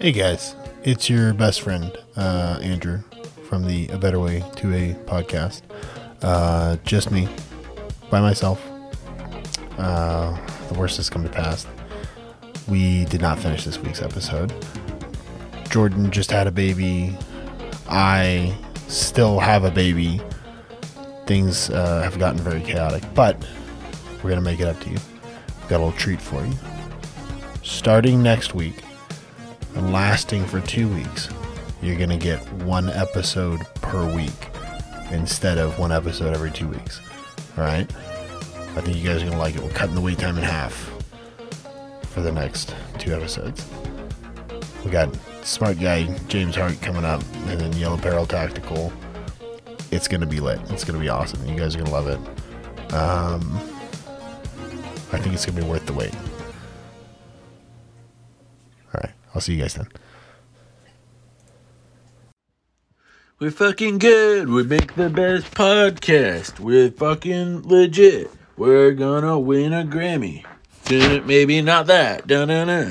Hey guys, it's your best friend, uh, Andrew, from the A Better Way to a podcast. Uh, just me, by myself. Uh, the worst has come to pass. We did not finish this week's episode. Jordan just had a baby. I still have a baby. Things uh, have gotten very chaotic, but we're going to make it up to you. We've got a little treat for you. Starting next week, and lasting for two weeks, you're going to get one episode per week instead of one episode every two weeks. All right? I think you guys are going to like it. We're cutting the wait time in half for the next two episodes. We got smart guy James Hart coming up, and then Yellow Barrel Tactical. It's going to be lit. It's going to be awesome. You guys are going to love it. Um, I think it's going to be worth the wait. I'll see you guys then. We're fucking good. We make the best podcast. We're fucking legit. We're gonna win a Grammy. Maybe not that. Dun-dun-dun.